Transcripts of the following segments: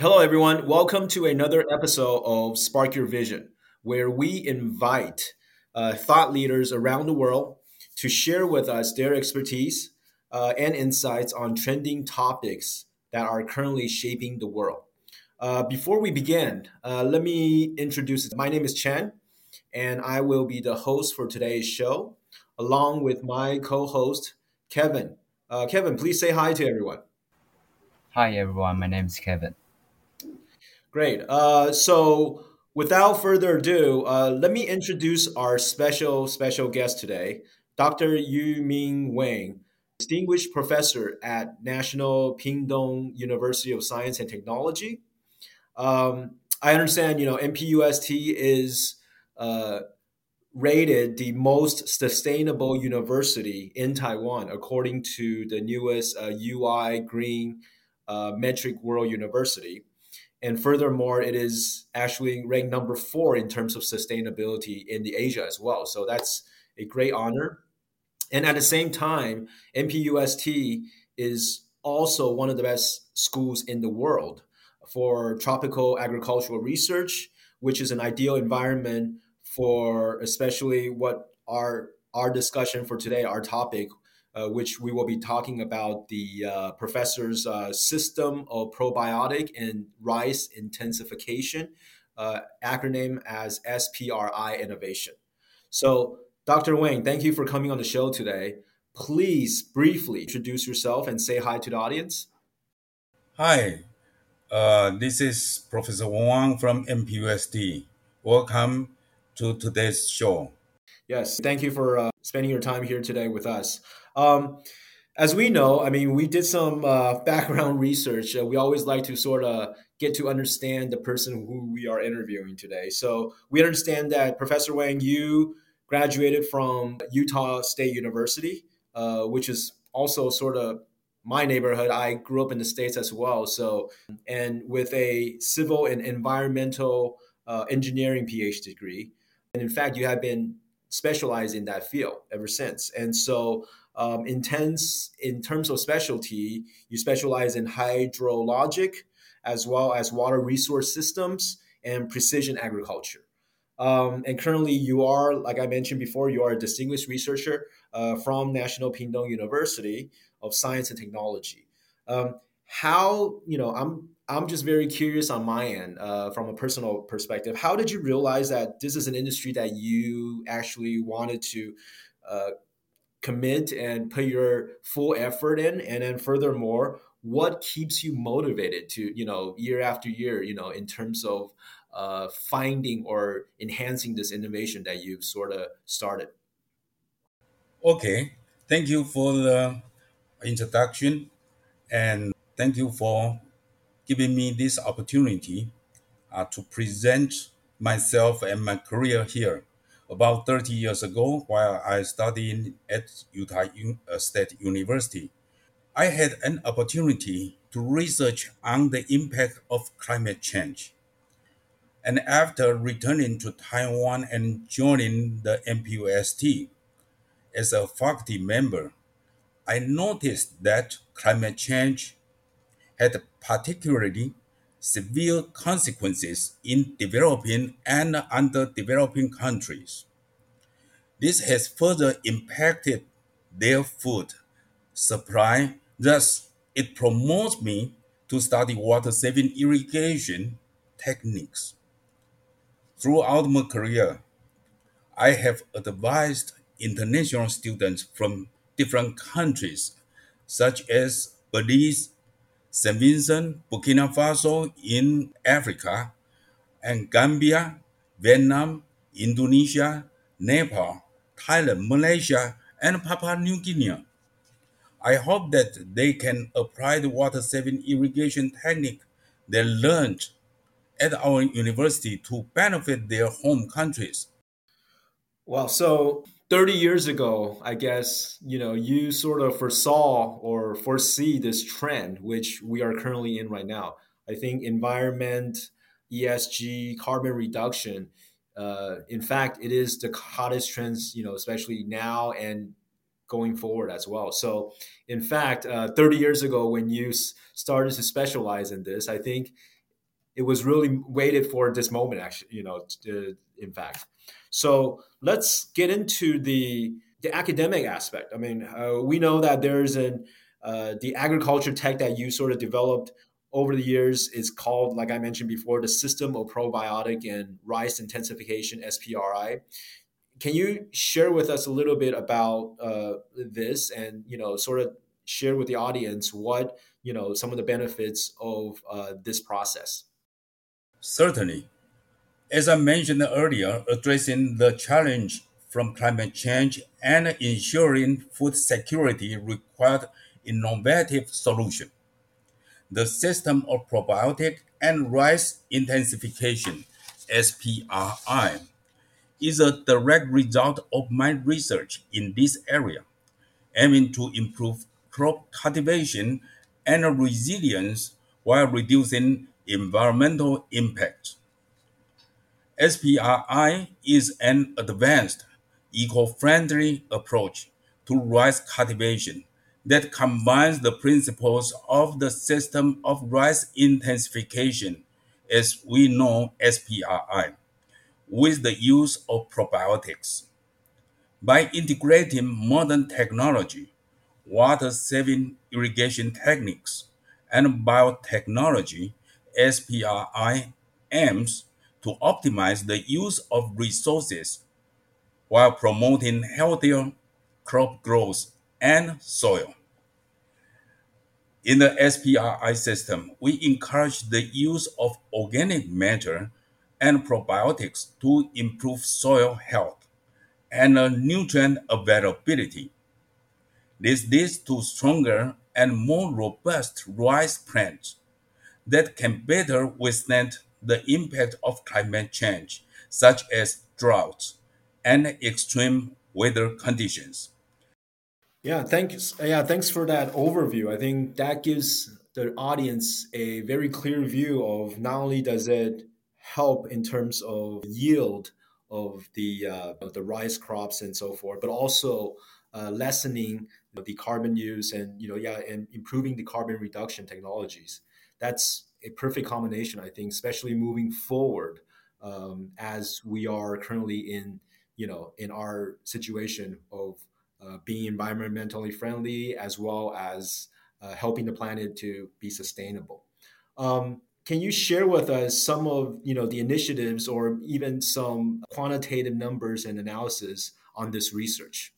Hello, everyone. Welcome to another episode of Spark Your Vision, where we invite uh, thought leaders around the world to share with us their expertise uh, and insights on trending topics that are currently shaping the world. Uh, before we begin, uh, let me introduce. My name is Chen, and I will be the host for today's show, along with my co-host Kevin. Uh, Kevin, please say hi to everyone. Hi everyone, my name is Kevin. Great. Uh, so, without further ado, uh, let me introduce our special special guest today, Dr. Yu Min Wang, distinguished professor at National Pingtung University of Science and Technology. Um, I understand, you know, NPUST is uh, rated the most sustainable university in Taiwan according to the newest UI uh, Green uh, Metric World University. And furthermore, it is actually ranked number four in terms of sustainability in the Asia as well. So that's a great honor. And at the same time, NPUST is also one of the best schools in the world for tropical agricultural research, which is an ideal environment for especially what our our discussion for today, our topic, uh, which we will be talking about the uh, professor's uh, system of probiotic and rice intensification, uh, acronym as SPRI innovation. So, Dr. Wang, thank you for coming on the show today. Please briefly introduce yourself and say hi to the audience. Hi, uh, this is Professor Wang from NPUST. Welcome to today's show. Yes, thank you for uh, spending your time here today with us. Um, as we know, I mean, we did some uh, background research. Uh, we always like to sort of get to understand the person who we are interviewing today. So we understand that Professor Wang, you graduated from Utah State University, uh, which is also sort of my neighborhood. I grew up in the States as well. So, and with a civil and environmental uh, engineering PhD degree. And in fact, you have been specialized in that field ever since. And so, um, intense in terms of specialty, you specialize in hydrologic as well as water resource systems and precision agriculture. Um, and currently, you are, like I mentioned before, you are a distinguished researcher uh, from National Pingtung University of Science and Technology. Um, how you know I'm I'm just very curious on my end, uh, from a personal perspective. How did you realize that this is an industry that you actually wanted to uh, commit and put your full effort in? And then, furthermore, what keeps you motivated to, you know, year after year, you know, in terms of uh, finding or enhancing this innovation that you've sort of started? Okay, thank you for the introduction, and thank you for giving me this opportunity uh, to present myself and my career here. About 30 years ago, while I studied at Utah uh, State University, I had an opportunity to research on the impact of climate change. And after returning to Taiwan and joining the NPUST as a faculty member, I noticed that climate change had particularly severe consequences in developing and underdeveloping countries. This has further impacted their food supply, thus, it promotes me to study water saving irrigation techniques. Throughout my career, I have advised international students from different countries, such as Belize, St. Vincent, Burkina Faso in Africa, and Gambia, Vietnam, Indonesia, Nepal, Thailand, Malaysia, and Papua New Guinea. I hope that they can apply the water saving irrigation technique they learned at our university to benefit their home countries. Well, so 30 years ago, I guess, you know, you sort of foresaw or foresee this trend, which we are currently in right now. I think environment, ESG, carbon reduction, uh, in fact, it is the hottest trends, you know, especially now and going forward as well. So, in fact, uh, 30 years ago, when you started to specialize in this, I think it was really waited for this moment, actually, you know, to, in fact. So let's get into the the academic aspect. I mean, uh, we know that there's an uh, the agriculture tech that you sort of developed over the years is called, like I mentioned before, the System of Probiotic and Rice Intensification (SPRI). Can you share with us a little bit about uh, this, and you know, sort of share with the audience what you know some of the benefits of uh, this process? Certainly, as I mentioned earlier, addressing the challenge from climate change and ensuring food security required innovative solution. The system of probiotic and rice intensification, SPRI, is a direct result of my research in this area, aiming to improve crop cultivation and resilience while reducing environmental impact. SPRI is an advanced, eco-friendly approach to rice cultivation that combines the principles of the system of rice intensification, as we know SPRI, with the use of probiotics. By integrating modern technology, water saving irrigation techniques, and biotechnology, SPRI aims to optimize the use of resources while promoting healthier crop growth and soil. In the SPRI system, we encourage the use of organic matter and probiotics to improve soil health and nutrient availability. This leads to stronger and more robust rice plants that can better withstand the impact of climate change, such as droughts and extreme weather conditions. Yeah, thanks. Yeah, thanks for that overview. I think that gives the audience a very clear view of not only does it help in terms of yield of the uh, of the rice crops and so forth, but also uh, lessening the carbon use and you know yeah and improving the carbon reduction technologies. That's a perfect combination, I think, especially moving forward um, as we are currently in you know in our situation of uh, being environmentally friendly as well as uh, helping the planet to be sustainable. Um, can you share with us some of you know the initiatives or even some quantitative numbers and analysis on this research?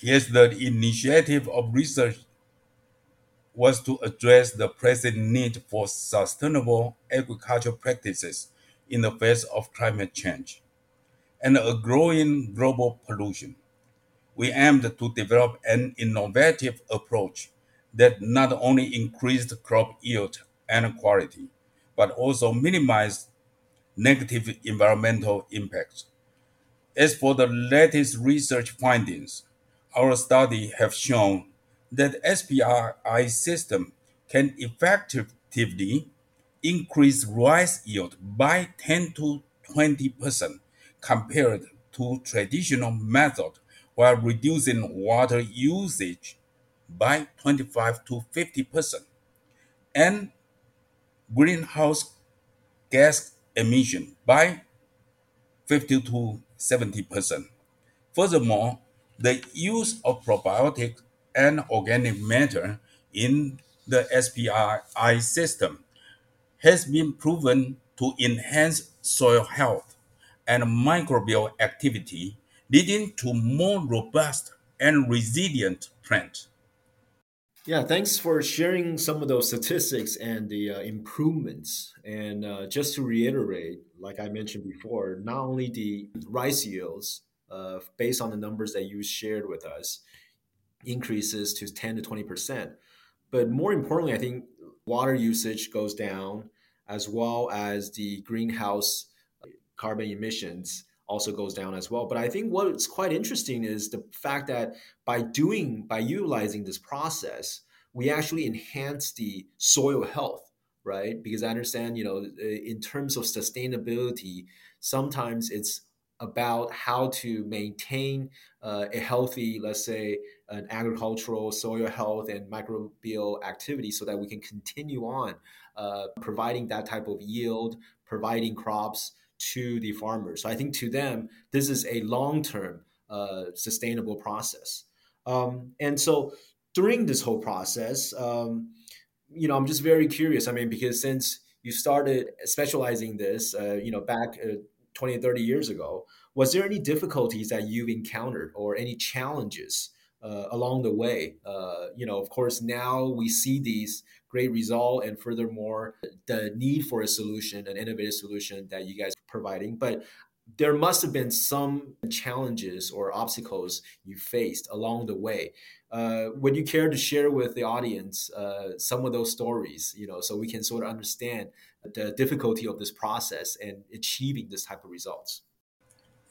Yes, the initiative of research was to address the present need for sustainable agricultural practices in the face of climate change and a growing global pollution we aimed to develop an innovative approach that not only increased crop yield and quality, but also minimized negative environmental impacts. As for the latest research findings, our study have shown that SPRI system can effectively increase rice yield by 10 to 20 percent compared to traditional method while reducing water usage by 25 to 50 percent and greenhouse gas emission by 50 to 70 percent. Furthermore, the use of probiotic and organic matter in the SPRI system has been proven to enhance soil health and microbial activity leading to more robust and resilient plants. Yeah, thanks for sharing some of those statistics and the uh, improvements. And uh, just to reiterate, like I mentioned before, not only the rice yields, uh, based on the numbers that you shared with us, increases to 10 to 20%, but more importantly, I think water usage goes down as well as the greenhouse carbon emissions also goes down as well. But I think what's quite interesting is the fact that by doing, by utilizing this process, we actually enhance the soil health, right? Because I understand, you know, in terms of sustainability, sometimes it's about how to maintain uh, a healthy, let's say, an agricultural, soil health, and microbial activity so that we can continue on uh, providing that type of yield, providing crops to the farmers. So I think to them, this is a long term uh, sustainable process. Um, and so during this whole process, um, you know, I'm just very curious. I mean, because since you started specializing this, uh, you know, back uh, 20 30 years ago, was there any difficulties that you've encountered or any challenges uh, along the way? Uh, you know, of course, now we see these great result and furthermore the need for a solution an innovative solution that you guys are providing but there must have been some challenges or obstacles you faced along the way. Uh, would you care to share with the audience uh, some of those stories, you know, so we can sort of understand the difficulty of this process and achieving this type of results?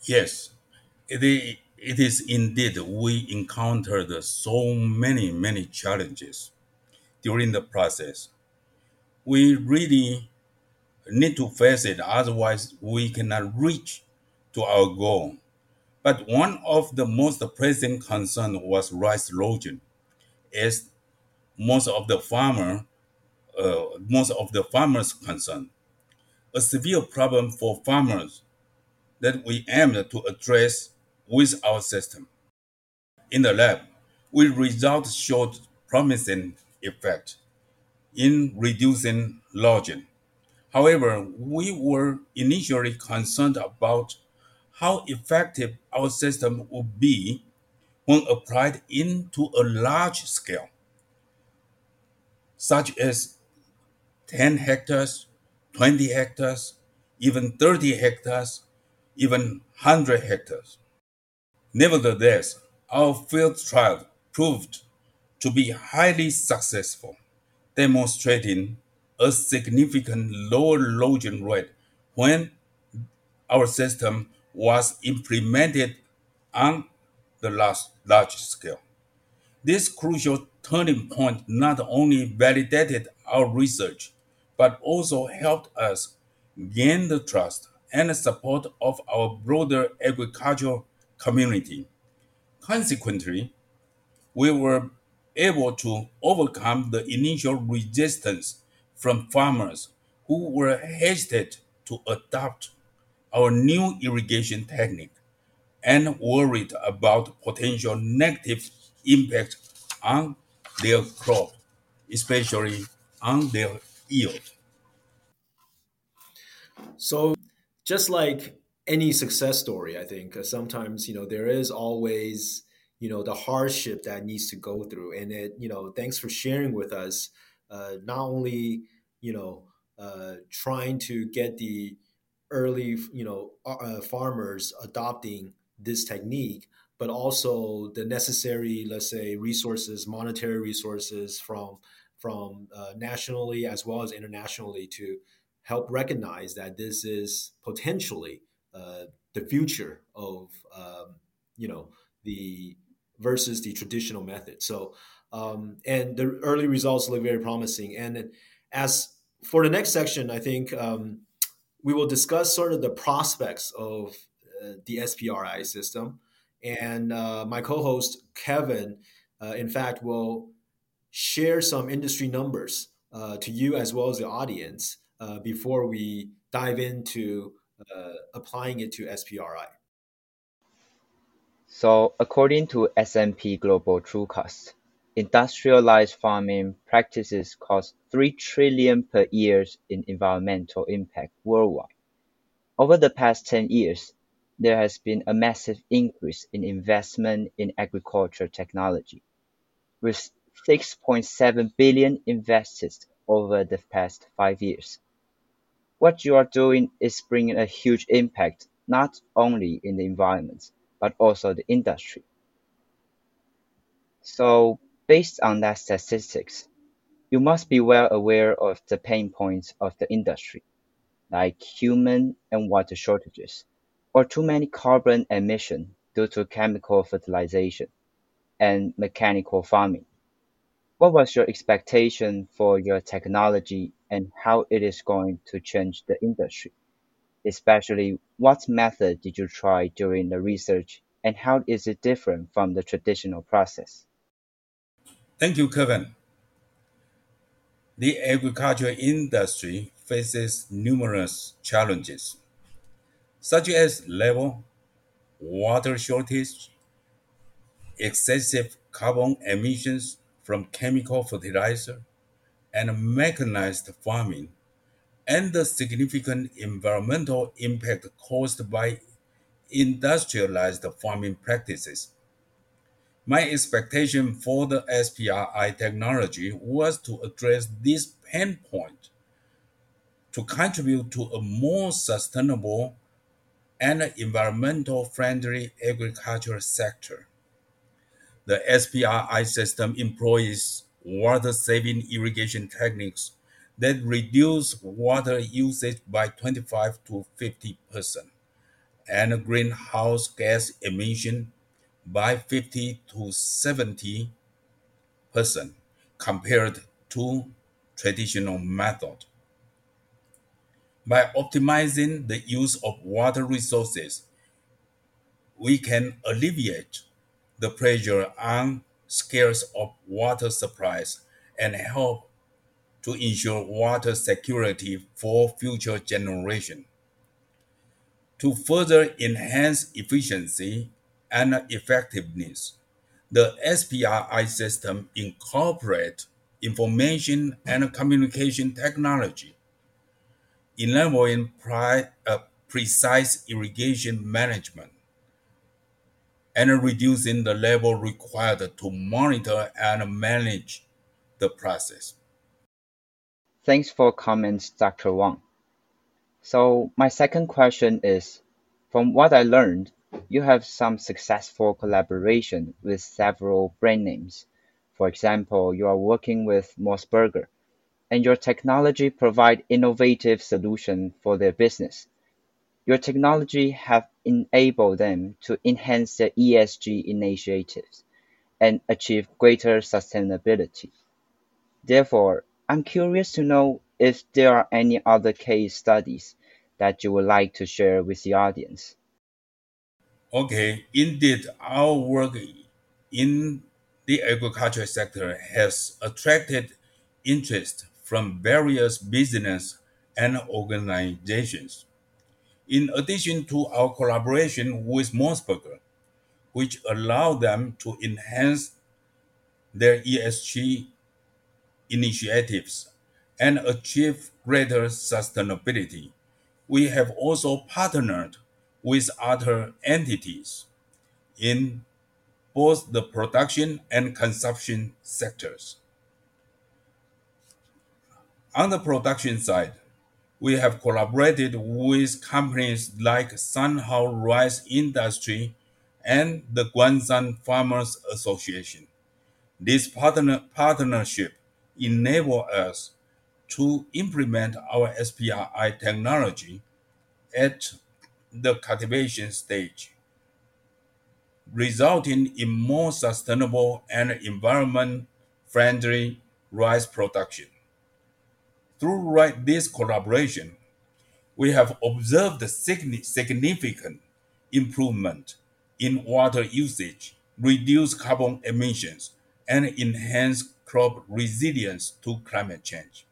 Yes, it it is indeed. We encountered so many, many challenges during the process. We really need to face it, otherwise, we cannot reach to our goal. But one of the most pressing concerns was rice erosion, as most of the farmer, uh, most of the farmers concern, a severe problem for farmers that we aim to address with our system. In the lab, we results showed promising effect in reducing lodging. However, we were initially concerned about how effective our system would be when applied into a large scale, such as 10 hectares, 20 hectares, even 30 hectares, even 100 hectares. Nevertheless, our field trial proved to be highly successful, demonstrating a significant lower erosion rate when our system was implemented on the large, large scale. This crucial turning point not only validated our research, but also helped us gain the trust and support of our broader agricultural community. Consequently, we were able to overcome the initial resistance from farmers who were hesitant to adopt our new irrigation technique and worried about potential negative impact on their crop, especially on their yield. So, just like any success story, I think sometimes you know there is always you know the hardship that needs to go through, and it you know thanks for sharing with us uh, not only you know uh, trying to get the early, you know, uh, uh, farmers adopting this technique, but also the necessary, let's say, resources, monetary resources from from uh, nationally as well as internationally to help recognize that this is potentially uh, the future of um, you know the versus the traditional method. So um, and the early results look very promising. And as for the next section, I think um, we will discuss sort of the prospects of uh, the SPRI system. And uh, my co host, Kevin, uh, in fact, will share some industry numbers uh, to you as well as the audience uh, before we dive into uh, applying it to SPRI. So, according to S&P Global TrueCost, industrialized farming practices cost three trillion per year in environmental impact worldwide. Over the past 10 years, there has been a massive increase in investment in agriculture technology, with 6.7 billion invested over the past five years. What you are doing is bringing a huge impact not only in the environment, but also the industry. So Based on that statistics, you must be well aware of the pain points of the industry, like human and water shortages, or too many carbon emission due to chemical fertilization and mechanical farming. What was your expectation for your technology and how it is going to change the industry? Especially, what method did you try during the research and how is it different from the traditional process? Thank you, Kevin. The agriculture industry faces numerous challenges, such as labor, water shortage, excessive carbon emissions from chemical fertilizer, and mechanized farming, and the significant environmental impact caused by industrialized farming practices. My expectation for the SPRI technology was to address this pain point to contribute to a more sustainable and environmental friendly agriculture sector. The SPRI system employs water saving irrigation techniques that reduce water usage by 25 to 50 percent and greenhouse gas emission by 50 to 70 percent compared to traditional method. By optimizing the use of water resources, we can alleviate the pressure on scarce of water supplies and help to ensure water security for future generations. To further enhance efficiency and effectiveness, the SPRI system incorporates information and communication technology, enabling pri- uh, precise irrigation management and reducing the level required to monitor and manage the process. Thanks for comments, Dr. Wang. So my second question is, from what I learned, you have some successful collaboration with several brand names. For example, you are working with MOS Burger, and your technology provide innovative solution for their business. Your technology have enabled them to enhance their ESG initiatives and achieve greater sustainability. Therefore, I'm curious to know if there are any other case studies that you would like to share with the audience. Okay, indeed, our work in the agriculture sector has attracted interest from various business and organizations. In addition to our collaboration with MOS Burger, which allow them to enhance their ESG initiatives and achieve greater sustainability, we have also partnered with other entities in both the production and consumption sectors. On the production side, we have collaborated with companies like Sanhao Rice Industry and the Guanshan Farmers Association. This partner, partnership enable us to implement our SPRI technology at the cultivation stage, resulting in more sustainable and environment-friendly rice production. Through this collaboration, we have observed significant improvement in water usage, reduced carbon emissions, and enhanced crop resilience to climate change.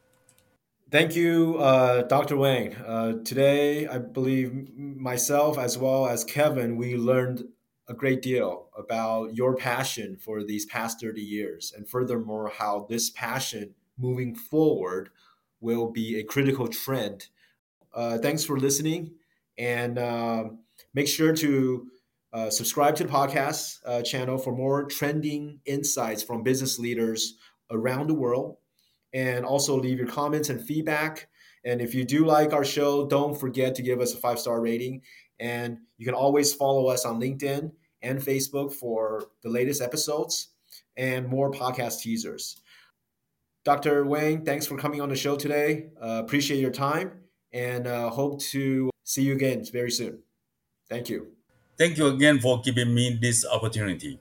Thank you, uh, Dr. Wang. Uh, today, I believe myself as well as Kevin, we learned a great deal about your passion for these past 30 years, and furthermore, how this passion moving forward will be a critical trend. Uh, thanks for listening, and um, make sure to uh, subscribe to the podcast uh, channel for more trending insights from business leaders around the world. And also leave your comments and feedback. And if you do like our show, don't forget to give us a five star rating. And you can always follow us on LinkedIn and Facebook for the latest episodes and more podcast teasers. Dr. Wang, thanks for coming on the show today. Uh, appreciate your time and uh, hope to see you again very soon. Thank you. Thank you again for giving me this opportunity.